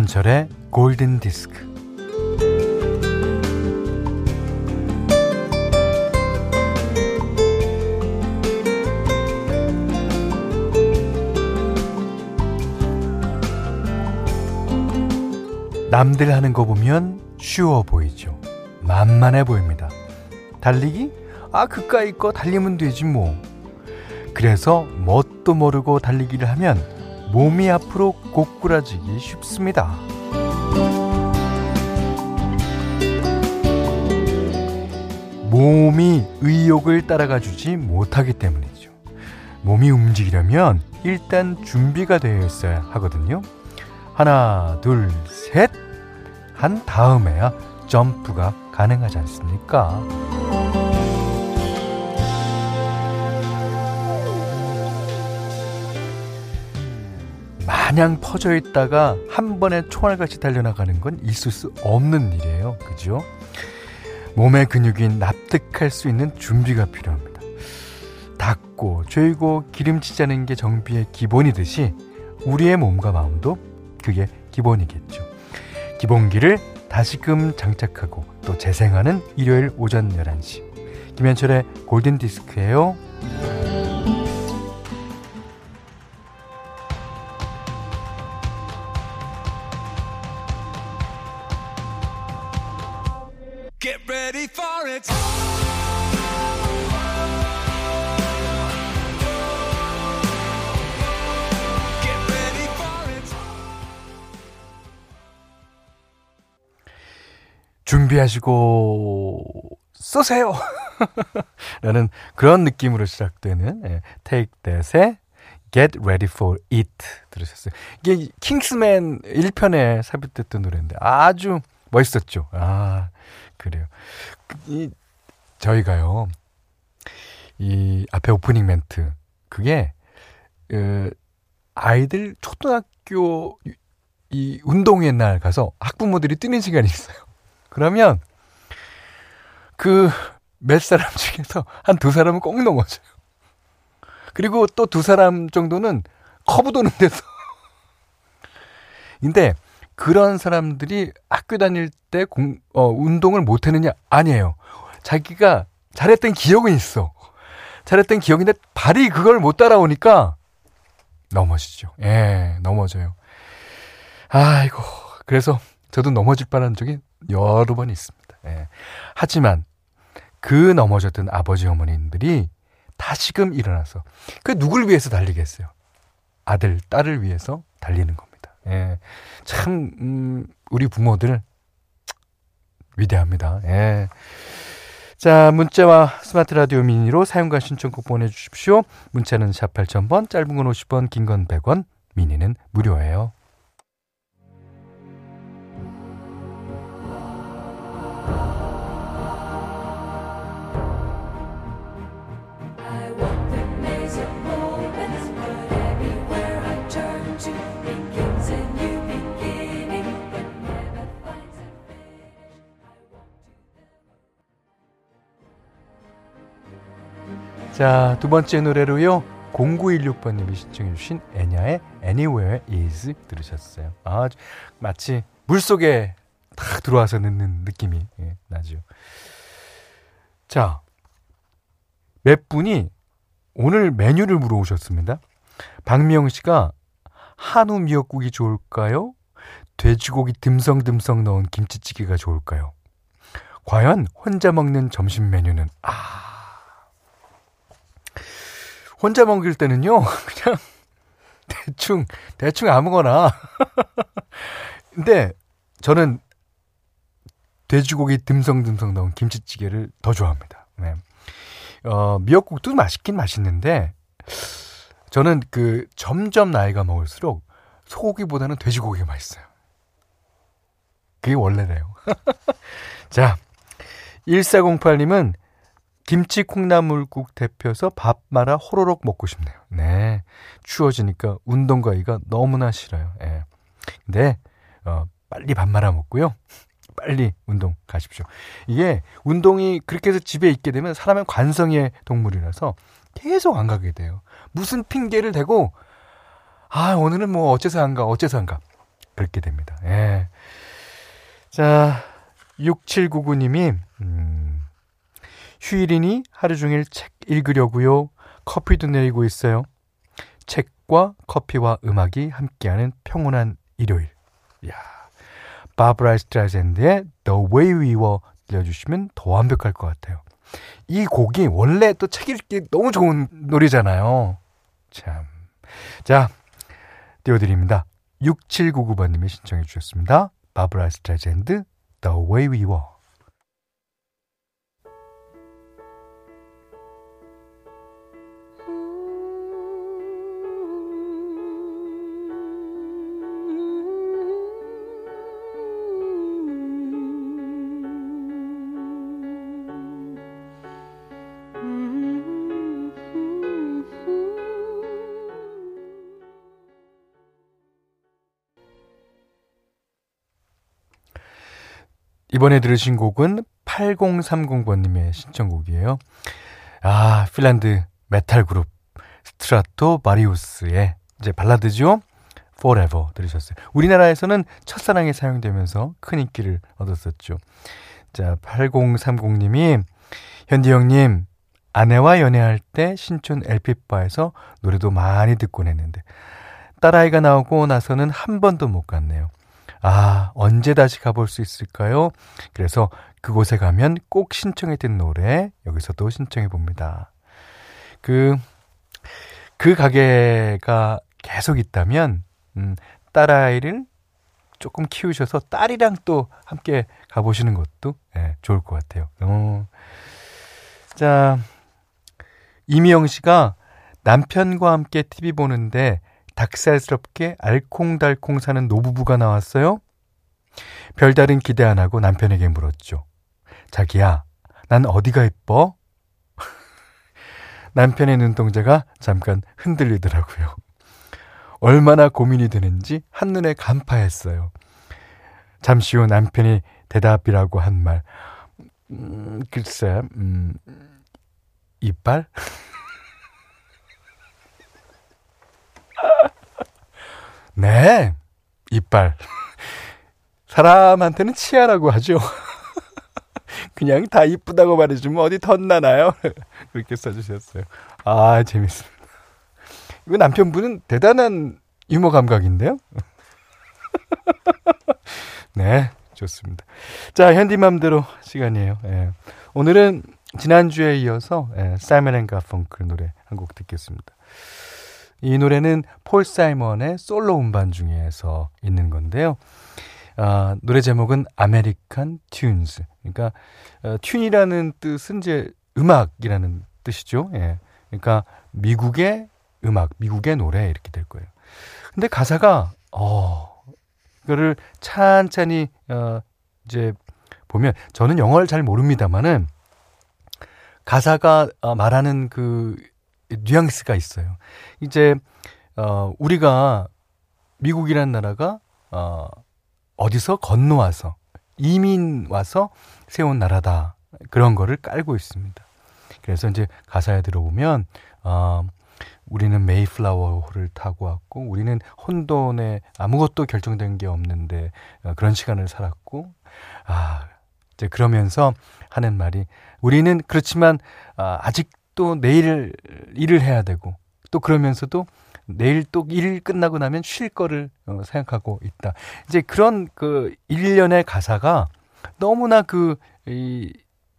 김현철의 골든 디스크. 남들 하는 거 보면 쉬워 보이죠. 만만해 보입니다. 달리기? 아, 그까이 거 달리면 되지 뭐. 그래서 뭣도 모르고 달리기를 하면 몸이 앞으로 고꾸라지기 쉽습니다. 몸이 의욕을 따라가 주지 못하기 때문이죠. 몸이 움직이려면 일단 준비가 되어 있어야 하거든요. 하나, 둘, 셋! 한 다음에야 점프가 가능하지 않습니까? 마냥 퍼져 있다가 한 번에 총알같이 달려나가는 건 있을 수 없는 일이에요. 그죠? 몸의 근육이 납득할 수 있는 준비가 필요합니다. 닦고, 죄고, 기름치자는 게 정비의 기본이듯이 우리의 몸과 마음도 그게 기본이겠죠. 기본기를 다시금 장착하고 또 재생하는 일요일 오전 11시. 김현철의 골든디스크예요. 준비하시고 쏘세요. 라는 그런 느낌으로 시작되는 예, Take That의 Get Ready for It 들으셨어요. 이게 킹스맨 1편에 삽입됐던 노래인데 아주 멋있었죠. 아 그래요. 이 저희가요 이 앞에 오프닝 멘트 그게 어, 아이들 초등학교 이 운동회 날 가서 학부모들이 뛰는 시간이 있어요. 그러면 그 몇 사람 중에서 한 두 사람은 꼭 넘어져요. 그리고 또 두 사람 정도는 커브 도는 데서. 근데 그런 사람들이 학교 다닐 때 공, 어, 운동을 못 했느냐? 아니에요. 자기가 잘했던 기억은 있어. 잘했던 기억인데 발이 그걸 못 따라오니까 넘어지죠. 예, 넘어져요. 아이고. 그래서 저도 넘어질 뻔한 적이 여러 번 있습니다. 예. 하지만 그 넘어졌던 아버지 어머님들이 다시금 일어나서 그 누굴 위해서 달리겠어요? 아들, 딸을 위해서 달리는 겁니다. 예. 참 음, 우리 부모들 위대합니다. 예. 자, 문자와 스마트 라디오 미니로 사용과 신청곡 보내주십시오. 문자는 샵 8000번, 짧은 건 50원, 긴 건 100원, 미니는 무료예요. 자, 두 번째 노래로요. 0916번님이 신청해주신 애냐의 Anywhere Is 들으셨어요. 아, 마치 물 속에 탁 들어와서 넣는 느낌이 예, 나죠. 자, 몇 분이 오늘 메뉴를 물어오셨습니다. 박미영 씨가 한우 미역국이 좋을까요? 돼지고기 듬성듬성 넣은 김치찌개가 좋을까요? 과연 혼자 먹는 점심 메뉴는 아 혼자 먹을 때는요, 그냥 대충, 대충 아무거나. 근데 저는 돼지고기 듬성듬성 넣은 김치찌개를 더 좋아합니다. 네. 어, 미역국도 맛있긴 맛있는데, 저는 그 점점 나이가 먹을수록 소고기보다는 돼지고기가 맛있어요. 그게 원래래요. 자, 1408님은 김치 콩나물국 데펴서 밥 말아 호로록 먹고 싶네요. 네. 추워지니까 운동 가기가 너무나 싫어요. 예. 근데, 어, 빨리 밥 말아 먹고요. 빨리 운동 가십시오. 이게 운동이 그렇게 해서 집에 있게 되면 사람의 관성의 동물이라서 계속 안 가게 돼요. 무슨 핑계를 대고, 아, 오늘은 뭐 어째서 안 가, 어째서 안 가. 긁게 됩니다. 예. 자, 6799님이, 음, 휴일이니 하루 종일 책 읽으려고요. 커피도 내리고 있어요. 책과 커피와 음악이 함께하는 평온한 일요일. 야 바브라 스트라젠드의 The Way We Were 들려주시면 더 완벽할 것 같아요. 이 곡이 원래 또 책 읽기 너무 좋은 노래잖아요. 참. 자, 띄워드립니다. 6799번님이 신청해 주셨습니다. 바브라 스트라젠드 The Way We Were. 이번에 들으신 곡은 8030번님의 신청곡이에요. 아, 핀란드 메탈 그룹 스트라토바리우스의 이제 발라드죠. Forever 들으셨어요. 우리나라에서는 첫사랑에 사용되면서 큰 인기를 얻었었죠. 자, 8030님이 현디 형님 아내와 연애할 때 신촌 LP바에서 노래도 많이 듣곤 했는데 딸아이가 나오고 나서는 한 번도 못 갔네요. 아, 언제 다시 가볼 수 있을까요? 그래서 그곳에 가면 꼭 신청했던 노래 여기서도 신청해 봅니다. 그, 그 가게가 계속 있다면, 음, 딸아이를 조금 키우셔서 딸이랑 또 함께 가보시는 것도 예, 좋을 것 같아요. 어. 자, 이미영 씨가 남편과 함께 TV 보는데 닭살스럽게 알콩달콩 사는 노부부가 나왔어요. 별다른 기대 안 하고 남편에게 물었죠. 자기야, 난 어디가 이뻐? 남편의 눈동자가 잠깐 흔들리더라고요. 얼마나 고민이 되는지 한눈에 간파했어요. 잠시 후 남편이 대답이라고 한 말, 음, 글쎄, 음, 이빨? 네, 이빨. 사람한테는 치아라고 하죠. 그냥 다 이쁘다고 말해주면 어디 덧나나요? 그렇게 써주셨어요. 아, 재밌습니다. 이거 남편분은 대단한 유머 감각인데요? 네, 좋습니다. 자, 현디맘대로 시간이에요. 예. 오늘은 지난주에 이어서 예, 사이먼 앤 가펑클 노래 한 곡 듣겠습니다. 이 노래는 폴 사이먼의 솔로 음반 중에서 있는 건데요. 아, 노래 제목은 American Tunes. 그러니까 어, tune이라는 뜻은 이제 음악이라는 뜻이죠. 예. 그러니까 미국의 음악, 미국의 노래 이렇게 될 거예요. 근데 가사가 어 이거를 찬찬히 어 이제 보면 저는 영어를 잘 모릅니다만은 가사가 어, 말하는 그 뉘앙스가 있어요. 이제 어 우리가 미국이라는 나라가 어 어디서 건너와서 이민 와서 세운 나라다. 그런 거를 깔고 있습니다. 그래서 이제 가사에 들어보면 어 우리는 메이플라워를 타고 왔고 우리는 혼돈에 아무것도 결정된 게 없는데 어, 그런 시간을 살았고 아 이제 그러면서 하는 말이 우리는 그렇지만 아, 아직 도 내일 일을 해야 되고 또 그러면서도 내일 또 일 끝나고 나면 쉴 거를 어, 생각하고 있다. 이제 그런 그 일련의 가사가 너무나 그, 이,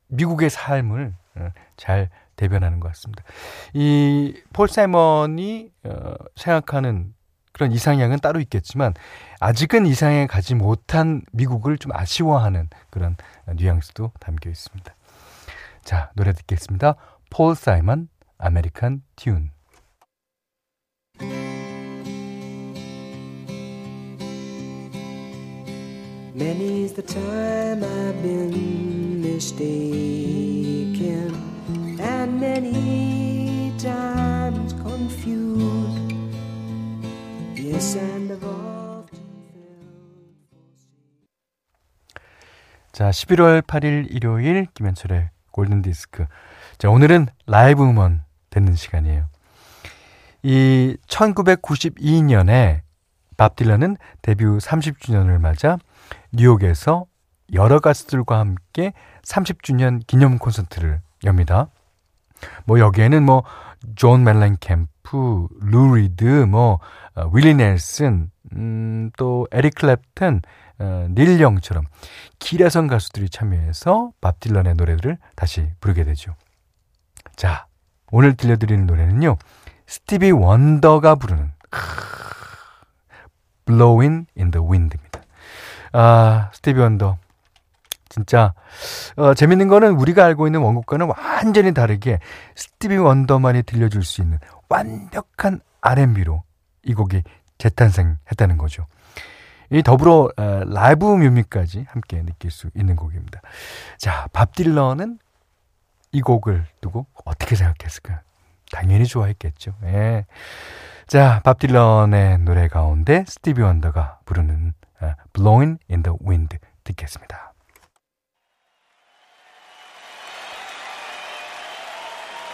미국의 삶을 어, 잘 대변하는 것 같습니다. 이, 폴 사이먼이, 어, 생각하는 그런 이상향은 따로 있겠지만, 아직은 이상에 가지 못한 미국을 좀 아쉬워하는 그런 뉘앙스도 담겨 있습니다. 자, 노래 듣겠습니다. 폴 사이먼, American Tune. Many's the time I've been mistaken, and many times confused. Yes, and I've often 자, 11월 8일 일요일 김현철의 골든 디스크. 자, 오늘은 라이브 음원 듣는 시간이에요. 이 1992년에 밥 딜런은 데뷔 30주년을 맞아 뉴욕에서 여러 가수들과 함께 30주년 기념 콘서트를 엽니다. 뭐 여기에는 뭐 존 멜렌캠프, 루 리드, 뭐 어, 윌리 넬슨, 음, 또 에릭 클랩튼, 어, 닐 영처럼 기라성 가수들이 참여해서 밥 딜런의 노래들을 다시 부르게 되죠. 자, 오늘 들려드리는 노래는요. 스티비 원더가 부르는 Blowing in the Wind입니다. 아, 스티비 원더 진짜 어, 재밌는 거는 우리가 알고 있는 원곡과는 완전히 다르게 스티비 원더만이 들려줄 수 있는 완벽한 R&B로 이 곡이 재탄생했다는 거죠. 이 더불어 어, 라이브 뮤직까지 함께 느낄 수 있는 곡입니다. 자, 밥 딜런은 이 곡을 두고 어떻게 생각했을까요? 당연히 좋아했겠죠. 예. 자, 밥 딜런의 노래 가운데 스티비 원더가 부르는 어, Blowing in the Wind 듣겠습니다.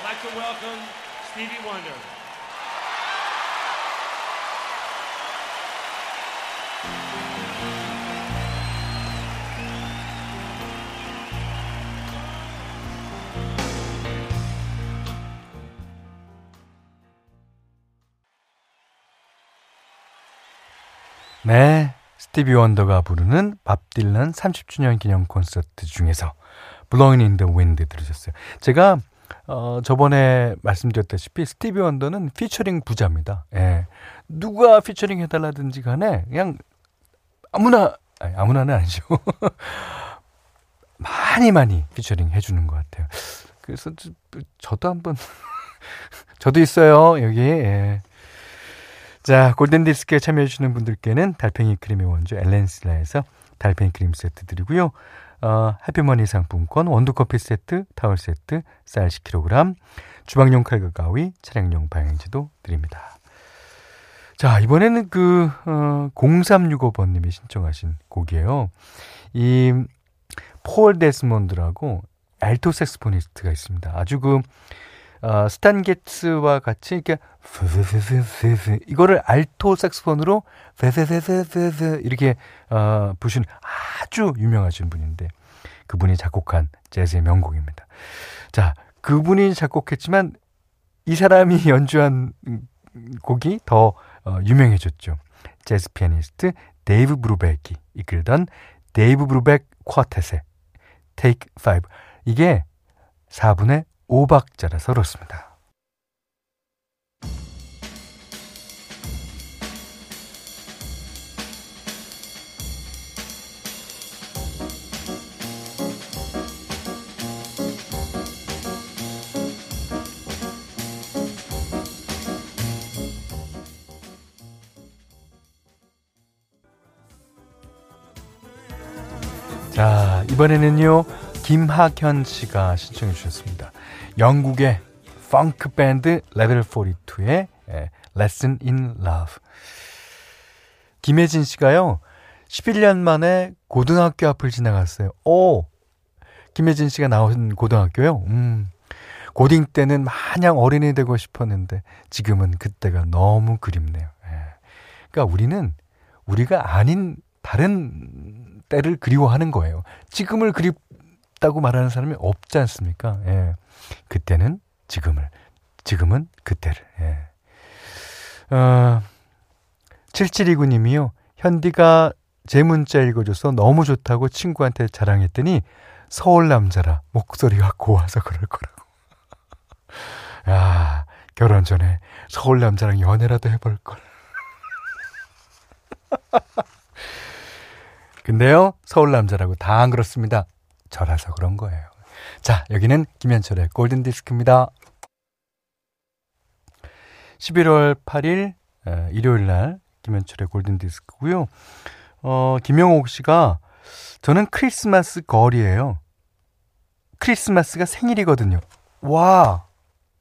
like to. 네, 스티비 원더가 부르는 밥 딜런 30주년 기념 콘서트 중에서 in the Wind 들으셨어요. 제가 어, 저번에 말씀드렸다시피 스티비 원더는 피처링 부자입니다. 예. 누가 피처링 해달라든지 간에 그냥 아무나, 아니, 아무나는 아니죠. 많이 많이 피처링 해주는 것 같아요. 그래서 저, 도 한번, 저도 있어요, 여기. 예. 자, 골든디스크에 참여해주시는 분들께는 달팽이 크림의 원조 엘렌실라에서 달팽이 크림 세트 드리고요. 어, 해피머니 상품권, 원두커피 세트, 타월 세트, 쌀 10kg, 주방용 칼과 가위, 차량용 방향제도 드립니다. 자, 이번에는 그, 어, 0365번님이 신청하신 곡이에요. 이, 폴 데스몬드라고 알토 saxophonist가 있습니다. 아주 그, 어, 스탄 게츠와 같이 이렇게 이거를 알토 색스폰으로 이렇게 어, 부신 아주 유명하신 분인데 그분이 작곡한 재즈의 명곡입니다. 자, 그분이 작곡했지만 이 사람이 연주한 곡이 더 어, 유명해졌죠. 재즈 피아니스트 데이브 브루백이 이끌던 데이브 브루백 쿼텟의 Take 5 이게 4분의 5박자라서 그렇습니다. 자, 이번에는요, 김학현 씨가 신청해 주셨습니다. 영국의 펑크 밴드 레벨 42의 Lesson in Love. 김혜진 씨가요, 11년 만에 고등학교 앞을 지나갔어요. 오! 김혜진 씨가 나온 고등학교요? 음. 고딩 때는 마냥 어른이 되고 싶었는데, 지금은 그때가 너무 그립네요. 예. 그러니까 우리는 우리가 아닌 다른 때를 그리워하는 거예요. 지금을 그립 다고 말하는 사람이 없지 않습니까? 예. 그때는 지금을, 지금은 그때를. 예. 어, 7729님이요. 현디가 제 문자 읽어줘서 너무 좋다고 친구한테 자랑했더니 서울 남자라 목소리가 고와서 그럴 거라고. 야, 결혼 전에 서울 남자랑 연애라도 해볼 걸. 근데요, 서울 남자라고 다 안 그렇습니다. 저라서 그런 거예요. 자, 여기는 김현철의 골든 디스크입니다. 11월 8일 어, 일요일 날 김현철의 골든 디스크고요. 어, 김영옥 씨가 저는 크리스마스 거리예요. 크리스마스가 생일이거든요. 와,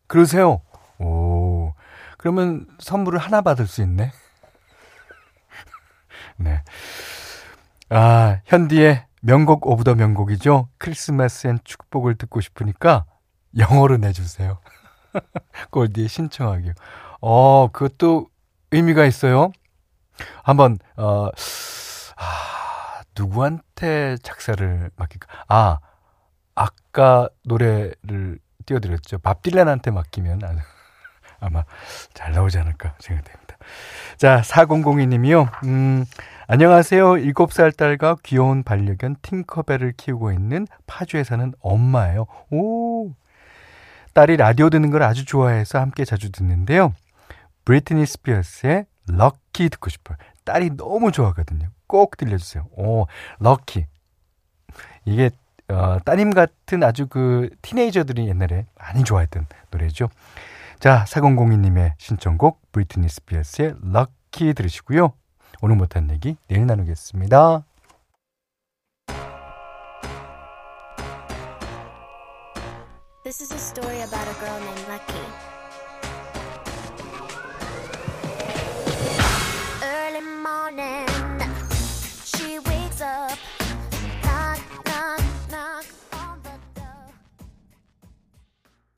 그러세요? 오, 그러면 선물을 하나 받을 수 있네. 네. 아, 현디의 명곡 of the 명곡이죠. 크리스마스엔 축복을 듣고 싶으니까 영어로 내주세요. 골디에 신청하기요. 어, 그것도 의미가 있어요. 한번, 어, 아, 누구한테 작사를 맡길까? 아, 아까 노래를 띄워드렸죠. 밥 딜란한테 맡기면 아마 잘 나오지 않을까 생각됩니다. 자, 4002님이요. 음, 안녕하세요. 7살 딸과 귀여운 반려견 팅커벨을 키우고 있는 파주에 사는 엄마예요. 오. 딸이 라디오 듣는 걸 아주 좋아해서 함께 자주 듣는데요. 브리트니 스피어스의 Lucky 듣고 싶어요. 딸이 너무 좋아하거든요. 꼭 들려주세요. 오, Lucky. 이게 어, 따님 같은 아주 그 teenager들이 옛날에 많이 좋아했던 노래죠. 자, 4002님의 신청곡 브리트니 스피어스의 Lucky 들으시고요. 오늘 못한 얘기 내일 나누겠습니다. This is a story about a girl named Lucky. Early morning.